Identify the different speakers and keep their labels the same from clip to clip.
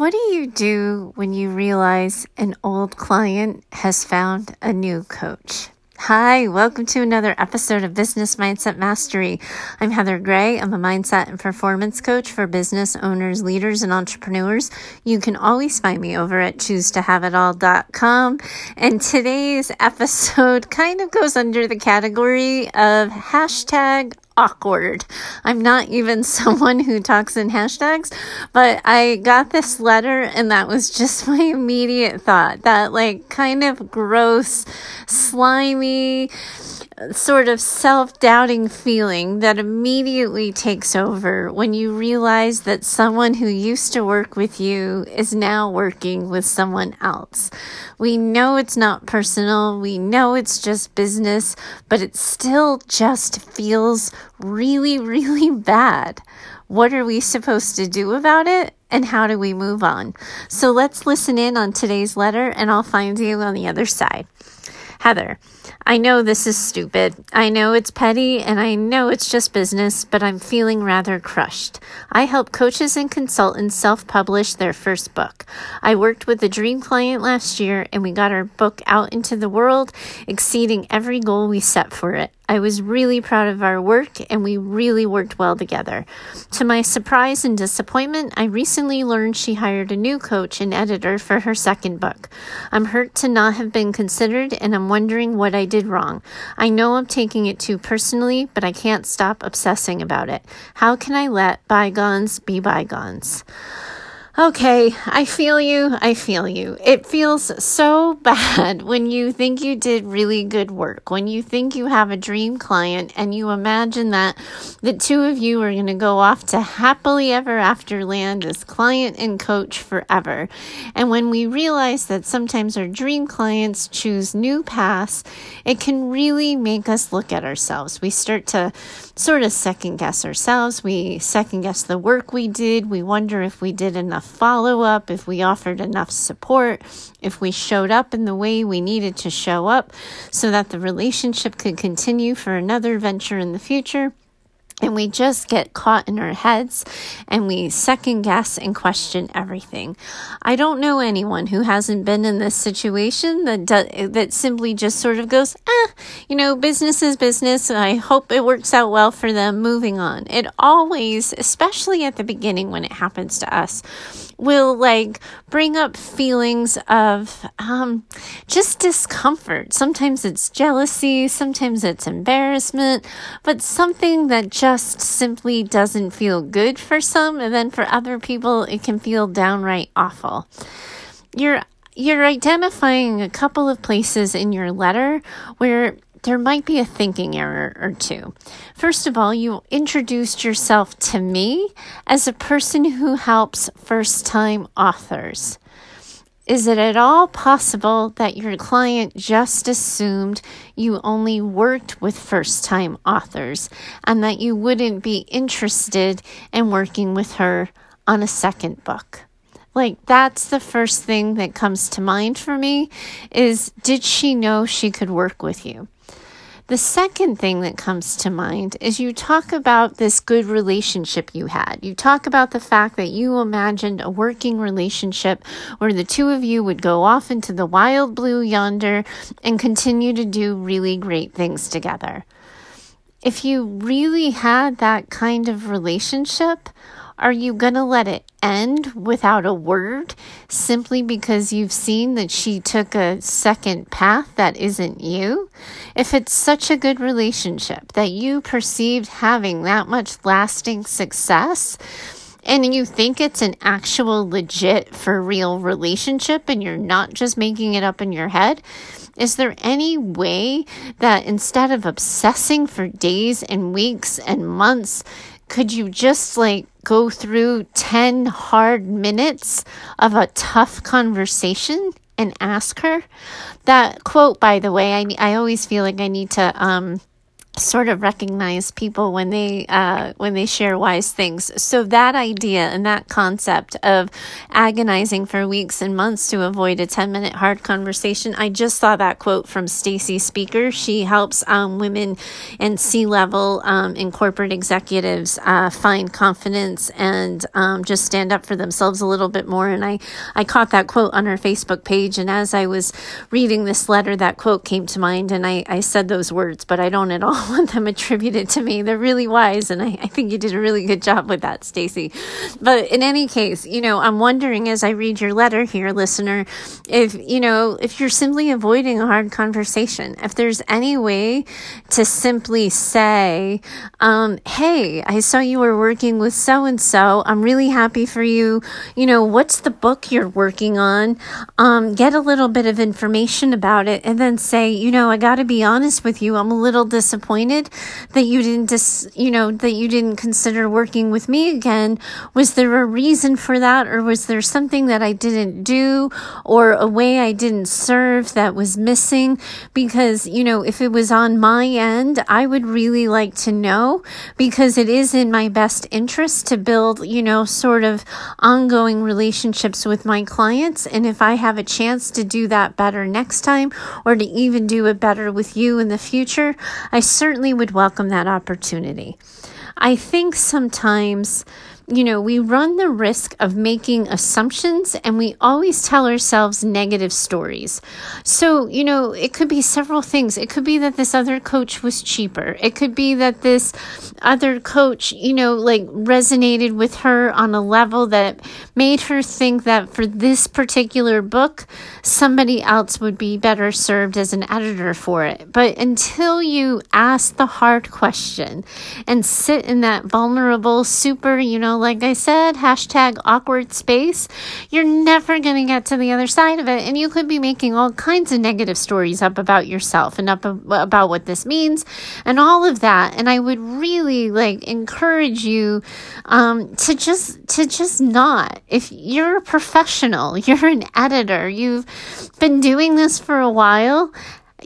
Speaker 1: What do you do when you realize an old client has found a new coach? Hi, welcome to another episode of Business Mindset Mastery. I'm Heather Gray. I'm a mindset and performance coach for business owners, leaders, and entrepreneurs. You can always find me over at choosetohaveitall.com. And today's episode kind of goes under the category of hashtag awkward. I'm not even someone who talks in hashtags, but I got this letter and that was just my immediate thought. That like kind of gross, slimy, sort of self doubting feeling that immediately takes over when you realize that someone who used to work with you is now working with someone else. We know it's not personal, we know it's just business, but it still just feels really, really bad. What are we supposed to do about it? And how do we move on? So let's listen in on today's letter, and I'll find you on the other side. Heather, I know this is stupid. I know it's petty and I know it's just business, but I'm feeling rather crushed. I help coaches and consultants self publish their first book. I worked with a dream client last year and we got our book out into the world, exceeding every goal we set for it. I was really proud of our work and we really worked well together. To my surprise and disappointment, I recently learned she hired a new coach and editor for her second book. I'm hurt to not have been considered and I'm wondering what I did wrong. I know I'm taking it too personally, but I can't stop obsessing about it. How can I let bygones be bygones? Okay, I feel you. I feel you. It feels so bad when you think you did really good work, when you think you have a dream client and you imagine that the two of you are going to go off to happily ever after land as client and coach forever. And when we realize that sometimes our dream clients choose new paths, it can really make us look at ourselves. We start to sort of second guess ourselves. We second guess the work we did. We wonder if we did enough follow up, if we offered enough support, if we showed up in the way we needed to show up so that the relationship could continue for another venture in the future. And we just get caught in our heads and we second guess and question everything. I don't know anyone who hasn't been in this situation that do, that simply just sort of goes, ah, you know, business is business. I hope it works out well for them. Moving on. It always, especially at the beginning when it happens to us, will like bring up feelings of um, just discomfort. Sometimes it's jealousy, sometimes it's embarrassment, but something that just simply doesn't feel good for some, and then for other people, it can feel downright awful. You're you're identifying a couple of places in your letter where there might be a thinking error or two. First of all, you introduced yourself to me as a person who helps first time authors. Is it at all possible that your client just assumed you only worked with first time authors and that you wouldn't be interested in working with her on a second book? Like that's the first thing that comes to mind for me is did she know she could work with you? The second thing that comes to mind is you talk about this good relationship you had. You talk about the fact that you imagined a working relationship where the two of you would go off into the wild blue yonder and continue to do really great things together. If you really had that kind of relationship, are you going to let it end without a word simply because you've seen that she took a second path that isn't you? If it's such a good relationship that you perceived having that much lasting success, and you think it's an actual legit for real relationship and you're not just making it up in your head, is there any way that instead of obsessing for days and weeks and months, could you just like go through 10 hard minutes of a tough conversation and ask her? That quote, by the way, I, I always feel like I need to um, sort of recognize people when they uh, when they share wise things. So that idea and that concept of agonizing for weeks and months to avoid a 10 minute hard conversation. I just saw that quote from Stacy Speaker. She helps um, women and C level um, and corporate executives uh, find confidence and um, just stand up for themselves a little bit more. And I, I caught that quote on her Facebook page. And as I was reading this letter, that quote came to mind and I, I said those words, but I don't at all want them attributed to me. They're really wise. And I, I think you did a really good job with that, Stacy. But in any case, you know, I'm wondering as I read your letter here, listener, if, you know, if you're simply avoiding a hard conversation, if there's any way to simply say, um, Hey, I saw you were working with so and so. I'm really happy for you. You know, what's the book you're working on? Um, get a little bit of information about it and then say, you know, I got to be honest with you. I'm a little disappointed that you didn't dis, you know, that you didn't consider working with me again. Was there a reason for that or was there something that I didn't do or a way I didn't serve that was missing? Because, you know, if it was on my end, I would really like to know because it is in my best interest to build, you know, sort of ongoing relationships with my clients. And if I have a chance to do that better next time or to even do it better with you in the future, I certainly would welcome that opportunity. I think sometimes you know, we run the risk of making assumptions and we always tell ourselves negative stories. So, you know, it could be several things. It could be that this other coach was cheaper. It could be that this other coach, you know, like resonated with her on a level that made her think that for this particular book, somebody else would be better served as an editor for it. But until you ask the hard question and sit in that vulnerable, super, you know, like I said, hashtag awkward space, you're never going to get to the other side of it. And you could be making all kinds of negative stories up about yourself and up about what this means and all of that. And I would really like encourage you um, to just to just not. If you're a professional, you're an editor, you've been doing this for a while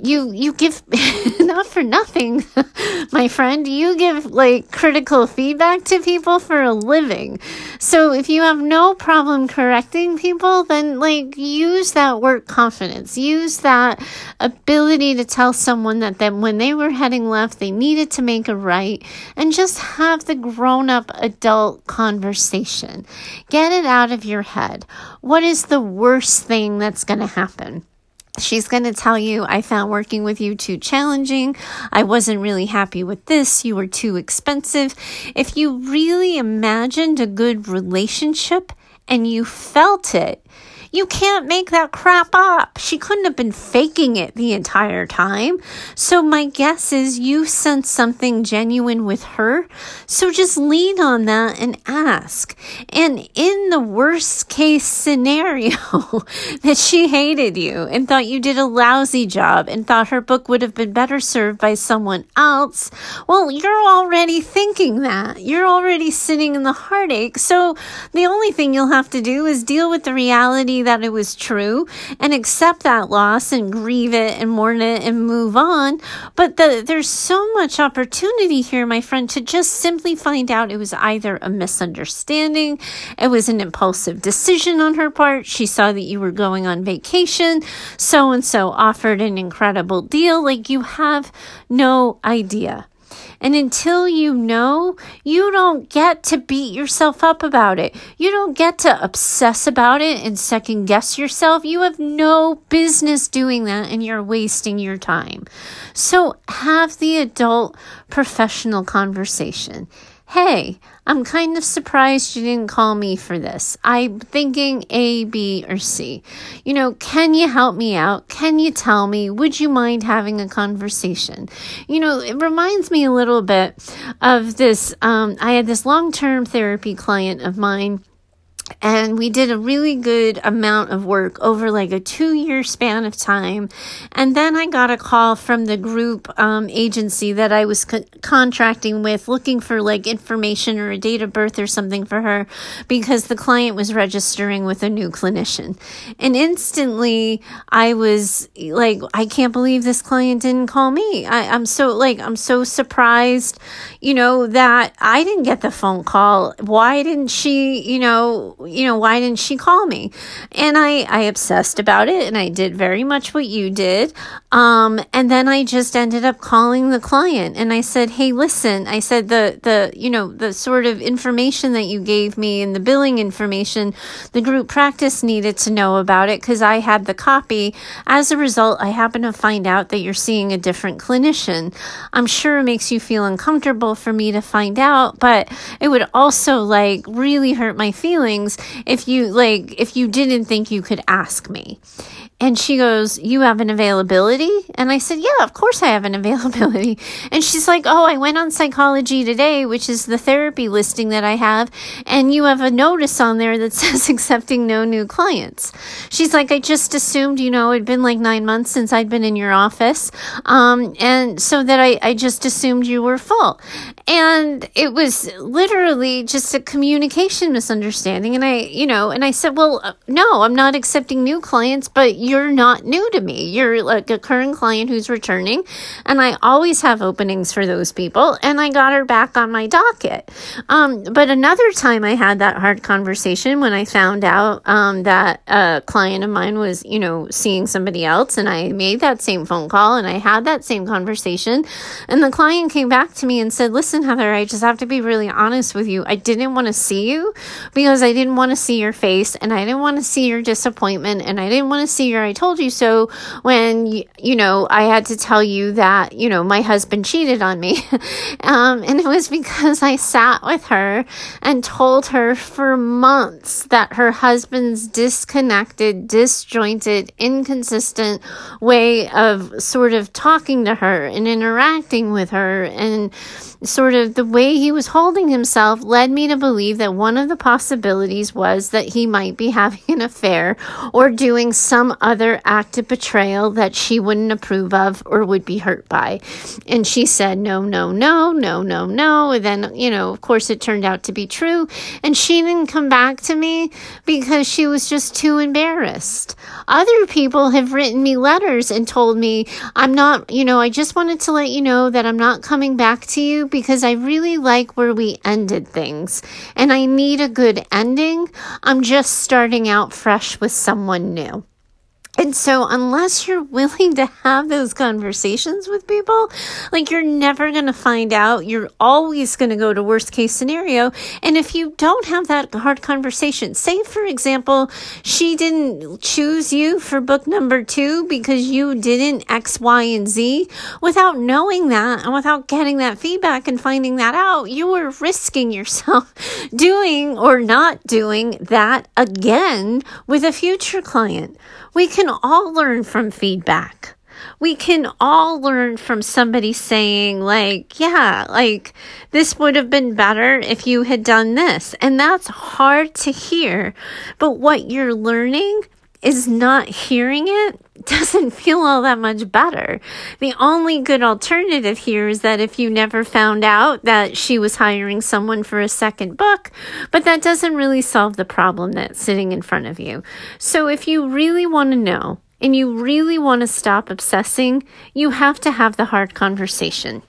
Speaker 1: you you give not for nothing my friend you give like critical feedback to people for a living. So if you have no problem correcting people then like use that work confidence. Use that ability to tell someone that then when they were heading left they needed to make a right and just have the grown up adult conversation. Get it out of your head. What is the worst thing that's going to happen She's going to tell you, I found working with you too challenging. I wasn't really happy with this. You were too expensive. If you really imagined a good relationship and you felt it, you can't make that crap up. She couldn't have been faking it the entire time. So my guess is you sense something genuine with her. So just lean on that and ask. And in the worst case scenario that she hated you and thought you did a lousy job and thought her book would have been better served by someone else, well, you're already thinking that. You're already sitting in the heartache. So the only thing you'll have to do is deal with the reality that it was true and accept that loss and grieve it and mourn it and move on. But the, there's so much opportunity here, my friend, to just simply find out it was either a misunderstanding, it was an impulsive decision on her part. She saw that you were going on vacation. So and so offered an incredible deal. Like you have no idea. And until you know, you don't get to beat yourself up about it. You don't get to obsess about it and second guess yourself. You have no business doing that and you're wasting your time. So have the adult professional conversation. Hey, I'm kind of surprised you didn't call me for this. I'm thinking A, B, or C. You know, can you help me out? Can you tell me? Would you mind having a conversation? You know, it reminds me a little bit of this. Um, I had this long term therapy client of mine and we did a really good amount of work over like a two year span of time. And then I got a call from the group um, agency that I was co- contracting with looking for like information or a date of birth or something for her because the client was registering with a new clinician. And instantly I was like, I can't believe this client didn't call me. I, I'm so like, I'm so surprised, you know, that I didn't get the phone call. Why didn't she, you know, you know, why didn't she call me? And I, I obsessed about it and I did very much what you did. Um, and then I just ended up calling the client and I said, Hey, listen, I said the, the, you know, the sort of information that you gave me and the billing information, the group practice needed to know about it because I had the copy. As a result, I happen to find out that you're seeing a different clinician. I'm sure it makes you feel uncomfortable for me to find out, but it would also like really hurt my feelings if you like if you didn't think you could ask me and she goes, You have an availability? And I said, Yeah, of course I have an availability. And she's like, Oh, I went on psychology today, which is the therapy listing that I have. And you have a notice on there that says accepting no new clients. She's like, I just assumed, you know, it'd been like nine months since I'd been in your office. Um, and so that I, I just assumed you were full. And it was literally just a communication misunderstanding. And I, you know, and I said, Well, uh, no, I'm not accepting new clients, but you're not new to me. You're like a current client who's returning, and I always have openings for those people. And I got her back on my docket. Um, but another time I had that hard conversation when I found out um, that a client of mine was, you know, seeing somebody else, and I made that same phone call and I had that same conversation. And the client came back to me and said, Listen, Heather, I just have to be really honest with you. I didn't want to see you because I didn't want to see your face and I didn't want to see your disappointment and I didn't want to see I told you so when, you know, I had to tell you that, you know, my husband cheated on me. um, and it was because I sat with her and told her for months that her husband's disconnected, disjointed, inconsistent way of sort of talking to her and interacting with her and sort of the way he was holding himself led me to believe that one of the possibilities was that he might be having an affair or doing some other act of betrayal that she wouldn't approve of or would be hurt by. And she said, no, no, no, no, no, no. And then, you know, of course, it turned out to be true. And she didn't come back to me because she was just too embarrassed. Other people have written me letters and told me, I'm not, you know, I just wanted to let you know that I'm not coming back to you because I really like where we ended things and I need a good ending. I'm just starting out fresh with someone new. And so, unless you're willing to have those conversations with people, like you're never going to find out. You're always going to go to worst case scenario. And if you don't have that hard conversation, say, for example, she didn't choose you for book number two because you didn't X, Y, and Z, without knowing that and without getting that feedback and finding that out, you were risking yourself doing or not doing that again with a future client. We can all learn from feedback. We can all learn from somebody saying, like, yeah, like, this would have been better if you had done this. And that's hard to hear. But what you're learning is not hearing it doesn't feel all that much better. The only good alternative here is that if you never found out that she was hiring someone for a second book, but that doesn't really solve the problem that's sitting in front of you. So if you really want to know and you really want to stop obsessing, you have to have the hard conversation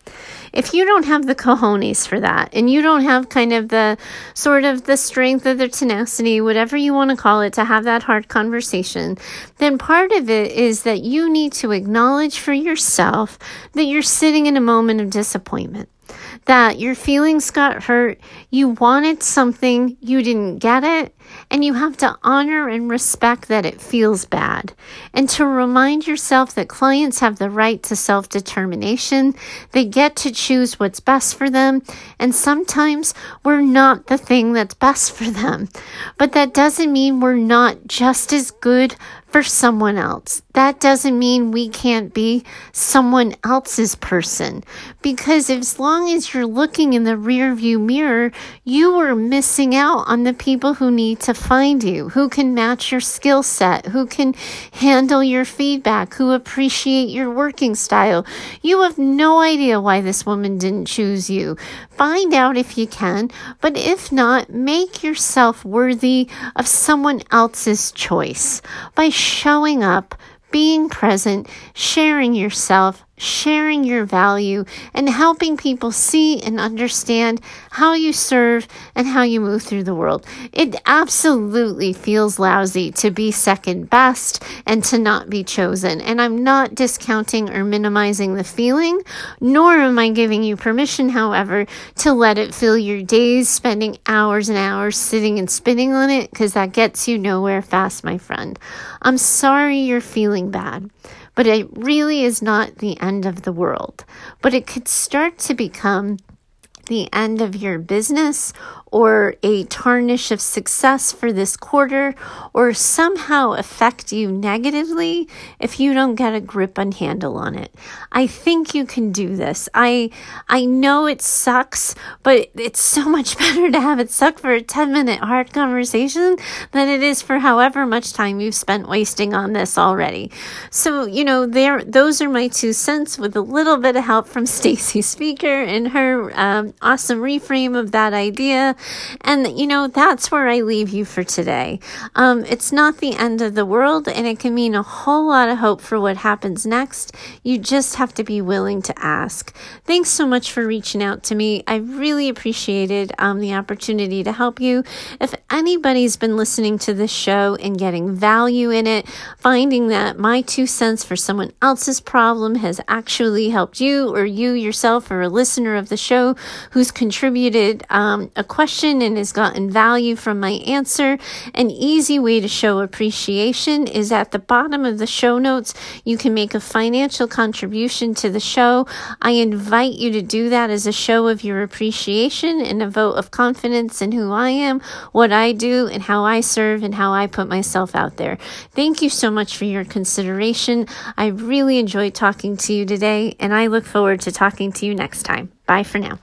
Speaker 1: if you don't have the cojones for that and you don't have kind of the sort of the strength of the tenacity, whatever you want to call it, to have that hard conversation, then part of it is that you need to acknowledge for yourself that you're sitting in a moment of disappointment that your feelings got hurt, you wanted something, you didn't get it, and you have to honor and respect that it feels bad. And to remind yourself that clients have the right to self determination, they get to choose what's best for them, and sometimes we're not the thing that's best for them. But that doesn't mean we're not just as good for someone else. That doesn't mean we can't be someone else's person. Because as long as you're looking in the rear view mirror, you are missing out on the people who need to find you, who can match your skill set, who can handle your feedback, who appreciate your working style. You have no idea why this woman didn't choose you. Find out if you can, but if not, make yourself worthy of someone else's choice by showing up being present, sharing yourself, sharing your value, and helping people see and understand how you serve and how you move through the world. It absolutely feels lousy to be second best and to not be chosen. And I'm not discounting or minimizing the feeling, nor am I giving you permission, however, to let it fill your days, spending hours and hours sitting and spinning on it, because that gets you nowhere fast, my friend. I'm sorry you're feeling bad but it really is not the end of the world. But it could start to become the end of your business or a tarnish of success for this quarter or somehow affect you negatively if you don't get a grip and handle on it. I think you can do this. I I know it sucks, but it's so much better to have it suck for a 10 minute hard conversation than it is for however much time you've spent wasting on this already. So, you know, there those are my two cents with a little bit of help from Stacy Speaker and her um, awesome reframe of that idea. And, you know, that's where I leave you for today. Um, it's not the end of the world, and it can mean a whole lot of hope for what happens next. You just have to be willing to ask. Thanks so much for reaching out to me. I really appreciated um, the opportunity to help you. If anybody's been listening to this show and getting value in it, finding that my two cents for someone else's problem has actually helped you, or you yourself, or a listener of the show who's contributed um, a question and has gotten value from my answer. An easy way to show appreciation is at the bottom of the show notes. You can make a financial contribution to the show. I invite you to do that as a show of your appreciation and a vote of confidence in who I am, what I do, and how I serve and how I put myself out there. Thank you so much for your consideration. I really enjoyed talking to you today, and I look forward to talking to you next time. Bye for now.